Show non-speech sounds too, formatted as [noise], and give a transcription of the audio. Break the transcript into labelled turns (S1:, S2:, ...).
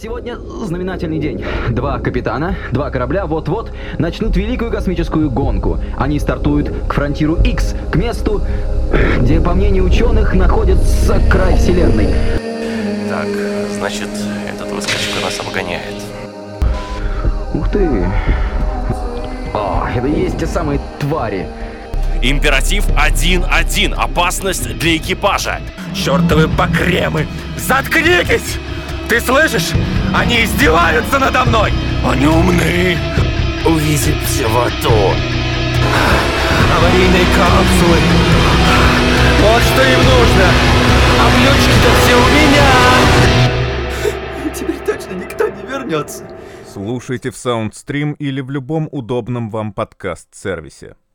S1: Сегодня знаменательный день. Два капитана, два корабля вот-вот начнут великую космическую гонку. Они стартуют к фронтиру X, к месту, где, по мнению ученых, находится край Вселенной.
S2: Так, значит, этот выскочка нас обгоняет.
S1: Ух ты! О, это и есть те самые твари.
S2: Императив 1-1. Опасность для экипажа.
S3: Чертовы покремы! Заткнитесь! Ты слышишь? Они издеваются надо мной! Они умны!
S2: Увидит всего то.
S3: Аварийные капсулы! Вот что им нужно! А ключики-то все у меня! [laughs]
S4: Теперь точно никто не вернется.
S5: Слушайте в Soundstream или в любом удобном вам подкаст-сервисе.